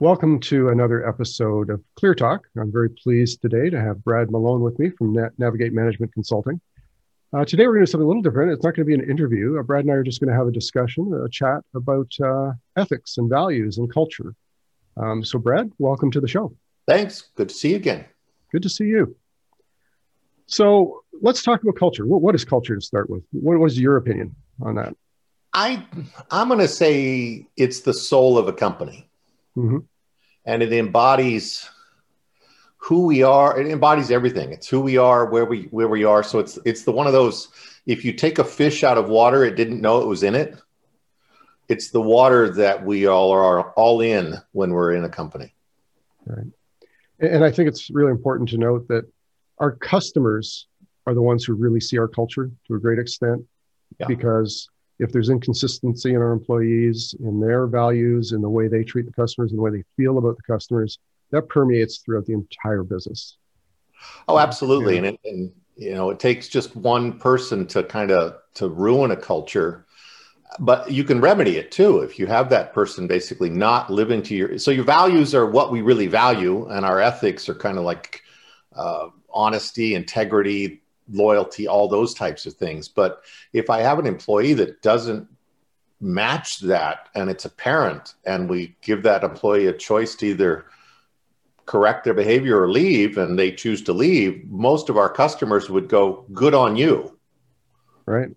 Welcome to another episode of Clear Talk. I'm very pleased today to have Brad Malone with me from Navigate Management Consulting. Uh, today we're going to do something a little different. It's not going to be an interview. Uh, Brad and I are just going to have a discussion, a chat about uh, ethics and values and culture. Um, so, Brad, welcome to the show. Thanks. Good to see you again. Good to see you. So, let's talk about culture. what, what is culture to start with? What was your opinion on that? I I'm going to say it's the soul of a company mm-hmm. and it embodies who we are. It embodies everything. It's who we are, where we where we are. So it's it's the one of those. If you take a fish out of water, it didn't know it was in it. It's the water that we all are all in when we're in a company. Right. And I think it's really important to note that our customers are the ones who really see our culture to a great extent yeah. because if there's inconsistency in our employees, in their values, in the way they treat the customers, and the way they feel about the customers, that permeates throughout the entire business. Oh, absolutely. Yeah. And, it, and you know, it takes just one person to kind of to ruin a culture, but you can remedy it too if you have that person basically not living to your. So your values are what we really value, and our ethics are kind of like uh, honesty, integrity, loyalty, all those types of things. But if I have an employee that doesn't match that and it's apparent, and we give that employee a choice to either correct their behavior or leave, and they choose to leave, most of our customers would go, Good on you. Right.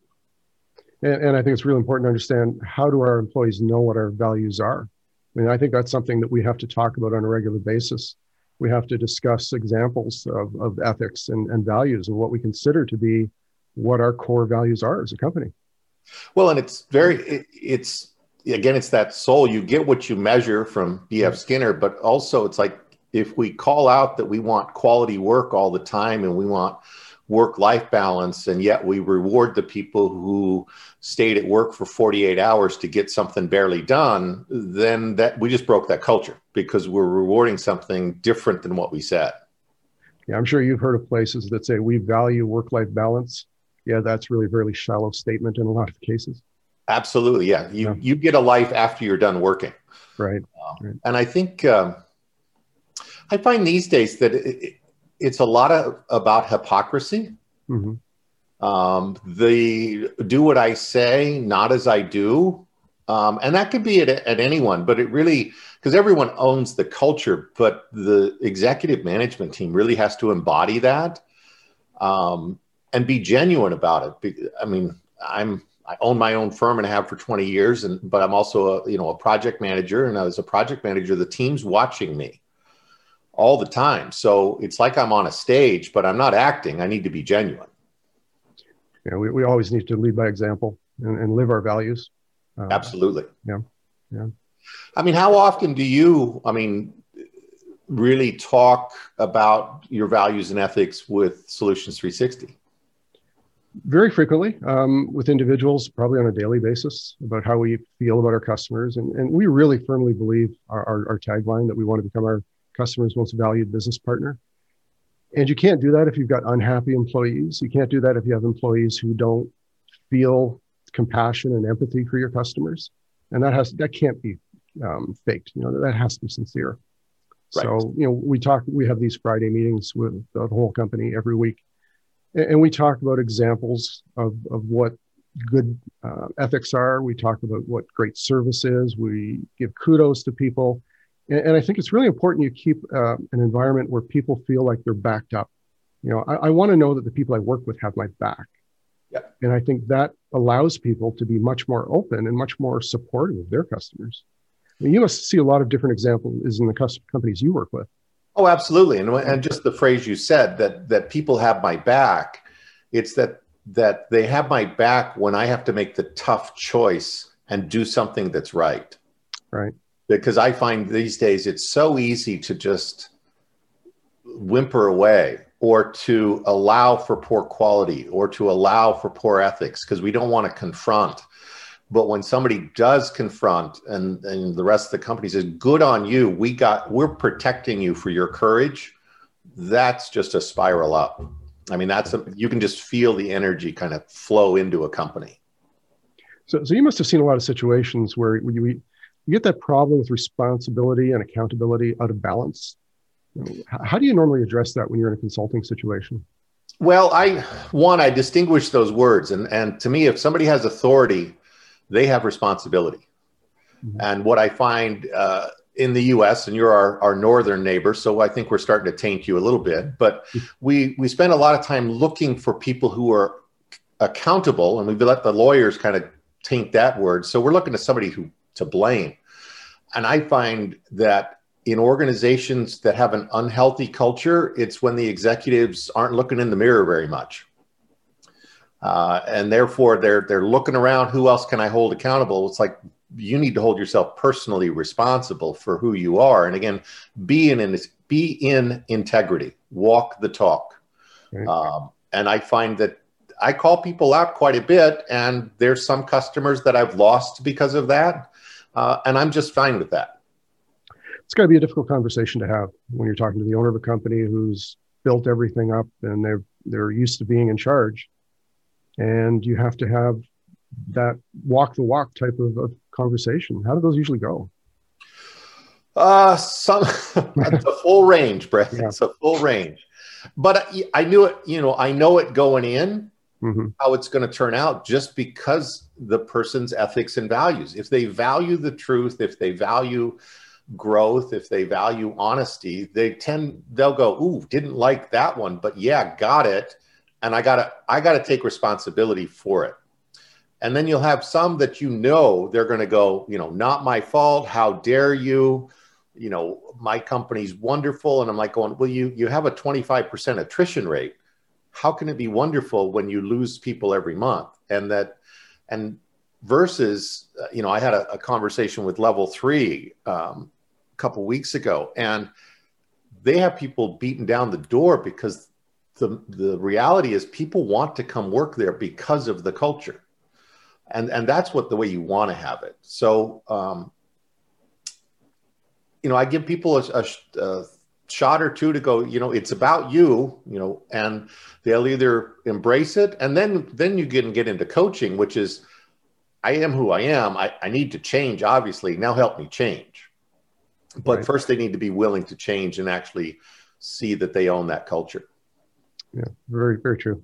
And, and I think it's really important to understand how do our employees know what our values are? I mean, I think that's something that we have to talk about on a regular basis we have to discuss examples of, of ethics and, and values and what we consider to be what our core values are as a company. Well, and it's very, it, it's, again, it's that soul. You get what you measure from BF Skinner, but also it's like if we call out that we want quality work all the time and we want work life balance and yet we reward the people who stayed at work for 48 hours to get something barely done then that we just broke that culture because we're rewarding something different than what we said. Yeah i'm sure you've heard of places that say we value work life balance. Yeah that's really a really shallow statement in a lot of cases. Absolutely yeah. You yeah. you get a life after you're done working. Right, um, right. and i think um, i find these days that it, it's a lot of about hypocrisy. Mm-hmm. Um, the do what I say, not as I do. Um, and that could be at, at anyone, but it really, because everyone owns the culture, but the executive management team really has to embody that um, and be genuine about it. I mean, I'm I own my own firm and have for 20 years, and but I'm also a you know a project manager, and as a project manager, the team's watching me all the time. So it's like I'm on a stage, but I'm not acting. I need to be genuine. Yeah, we, we always need to lead by example and, and live our values. Uh, Absolutely. Yeah. Yeah. I mean, how often do you, I mean, really talk about your values and ethics with Solutions 360? Very frequently um, with individuals, probably on a daily basis, about how we feel about our customers. And, and we really firmly believe our, our, our tagline that we want to become our customer's most valued business partner. And you can't do that if you've got unhappy employees. You can't do that if you have employees who don't feel compassion and empathy for your customers. And that has that can't be um, faked. You know that has to be sincere. Right. So you know we talk. We have these Friday meetings with the whole company every week, and, we talk about examples of of what good uh, ethics are. We talk about what great service is. We give kudos to people and, and I think it's really important you keep uh, an environment where people feel like they're backed up. You know, I, I want to know that the people I work with have my back. Yeah. And I think that allows people to be much more open and much more supportive of their customers. I mean, you must see a lot of different examples in the custom companies you work with. Oh, absolutely. And, and just the phrase you said that that people have my back, it's that that they have my back when I have to make the tough choice and do something that's right. Right because I find these days it's so easy to just whimper away or to allow for poor quality or to allow for poor ethics because we don't want to confront. But when somebody does confront and, and the rest of the company says, good on you, we got, we're protecting you for your courage, that's just a spiral up. I mean, that's a, you can just feel the energy kind of flow into a company. So, so you must have seen a lot of situations where we, you get that problem with responsibility and accountability out of balance. How do you normally address that when you're in a consulting situation? Well, I one I distinguish those words, and and to me, if somebody has authority, they have responsibility. Mm-hmm. And what I find uh, in the U.S. and you're our, our northern neighbor, so I think we're starting to taint you a little bit. But mm-hmm. we we spend a lot of time looking for people who are accountable, and we've let the lawyers kind of taint that word. So we're looking at somebody who to blame. And I find that in organizations that have an unhealthy culture, it's when the executives aren't looking in the mirror very much. Uh, and therefore they're they're looking around who else can i hold accountable it's like you need to hold yourself personally responsible for who you are and again be in be in integrity walk the talk right. um, and i find that i call people out quite a bit and there's some customers that i've lost because of that uh, and i'm just fine with that. It's got to be a difficult conversation to have when you're talking to the owner of a company who's built everything up and they're they're used to being in charge and you have to have that walk the walk type of, of conversation. How do those usually go? Uh some it's a full range brett. Yeah. it's a full range. But I, I, knew it you know i know it going in mm-hmm. how it's going to turn out just because the person's ethics and values if they value the truth if they value growth, if they value honesty, they tend they'll go, "Ooh, didn't like that one, but yeah, got it." And I got to I got to take responsibility for it. And then you'll have some that you know they're going to go, you know, not my fault, how dare you? You know, my company's wonderful and I'm like going, "Well, you you have a 25% attrition rate. How can it be wonderful when you lose people every month?" And that and versus uh, you know i had a, a conversation with level three um, a couple weeks ago and they have people beaten down the door because the, the reality is people want to come work there because of the culture and and that's what the way you want to have it so um, you know i give people a, a, a shot or two to go you know it's about you you know and they'll either embrace it and then then you can get into coaching which is I am who I am. I, I need to change, obviously. Now help me change. But right. first, they need to be willing to change and actually see that they own that culture. Yeah, very, very true.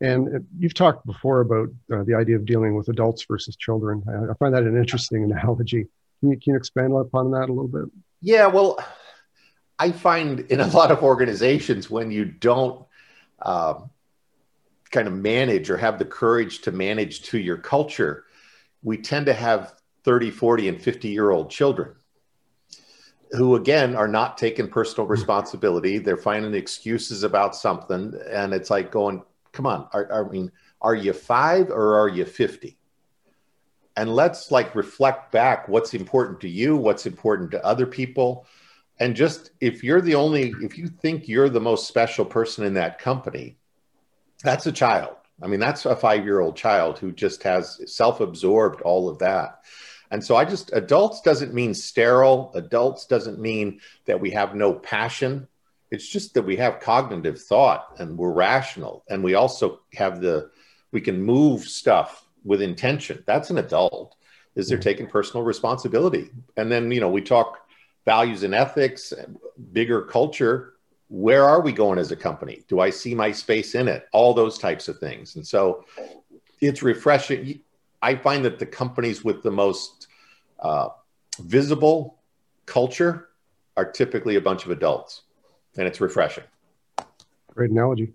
And uh, you've talked before about uh, the idea of dealing with adults versus children. I, I find that an interesting analogy. Can you, can you expand upon that a little bit? Yeah, well, I find in a lot of organizations when you don't um, kind of manage or have the courage to manage to your culture, we tend to have 30, 40, and 50 year old children who, again, are not taking personal responsibility. They're finding excuses about something. And it's like going, come on, are, I mean, are you five or are you 50? And let's like reflect back what's important to you, what's important to other people. And just if you're the only, if you think you're the most special person in that company, that's a child I mean, that's a five year old child who just has self absorbed all of that. And so I just, adults doesn't mean sterile. Adults doesn't mean that we have no passion. It's just that we have cognitive thought and we're rational. And we also have the, we can move stuff with intention. That's an adult, is they're mm-hmm. taking personal responsibility. And then, you know, we talk values and ethics, bigger culture where are we going as a company? Do I see my space in it? All those types of things. And so it's refreshing. I find that the companies with the most uh, visible culture are typically a bunch of adults, and it's refreshing. Great analogy.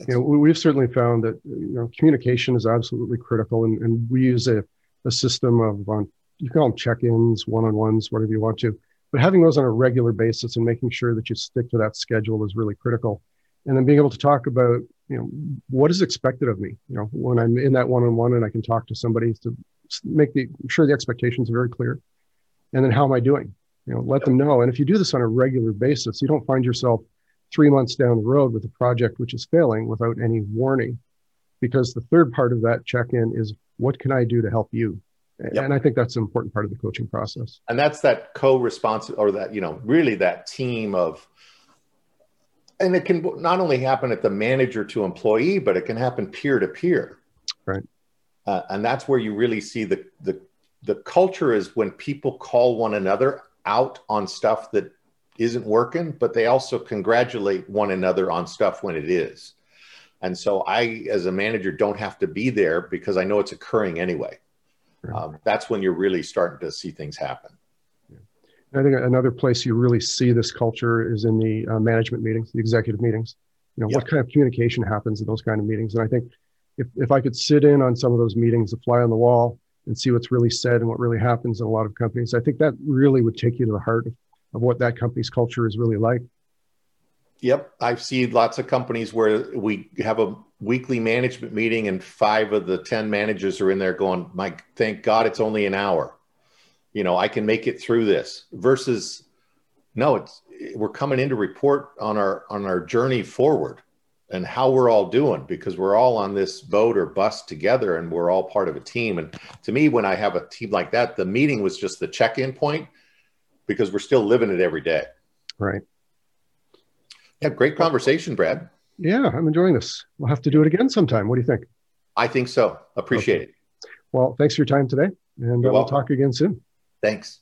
You know, we've certainly found that you know communication is absolutely critical, and, and we use a, a system of on you call them check-ins, one-on-ones, whatever you want to, but having those on a regular basis and making sure that you stick to that schedule is really critical. And then being able to talk about, you know, what is expected of me, you know, when I'm in that one-on-one and I can talk to somebody to make the sure the expectations are very clear. And then how am I doing? You know, let them know. And if you do this on a regular basis, you don't find yourself three months down the road with a project which is failing without any warning. Because the third part of that check-in is what can I do to help you? Yep. And I think that's an important part of the coaching process. And that's that co-responsible or that, you know, really that team of, and it can not only happen at the manager to employee, but it can happen peer to peer. Right. Uh, and that's where you really see the, the, the culture is when people call one another out on stuff that isn't working, but they also congratulate one another on stuff when it is. And so I, as a manager, don't have to be there because I know it's occurring anyway. Um, that's when you're really starting to see things happen. I think another place you really see this culture is in the uh, management meetings, the executive meetings. You know, yep. what kind of communication happens in those kind of meetings? And I think if, if I could sit in on some of those meetings, a fly on the wall, and see what's really said and what really happens in a lot of companies, I think that really would take you to the heart of, of what that company's culture is really like. Yep, I've seen lots of companies where we have a weekly management meeting, and five of the ten managers are in there going, "Mike, thank God it's only an hour." You know, I can make it through this. Versus, no, it's we're coming in to report on our on our journey forward and how we're all doing because we're all on this boat or bus together and we're all part of a team. And to me, when I have a team like that, the meeting was just the check-in point because we're still living it every day. Right. Yeah, great conversation, Brad. Yeah, I'm enjoying this. We'll have to do it again sometime. What do you think? I think so. Appreciate okay. it. Well, thanks for your time today, and uh, we'll talk again soon. Thanks.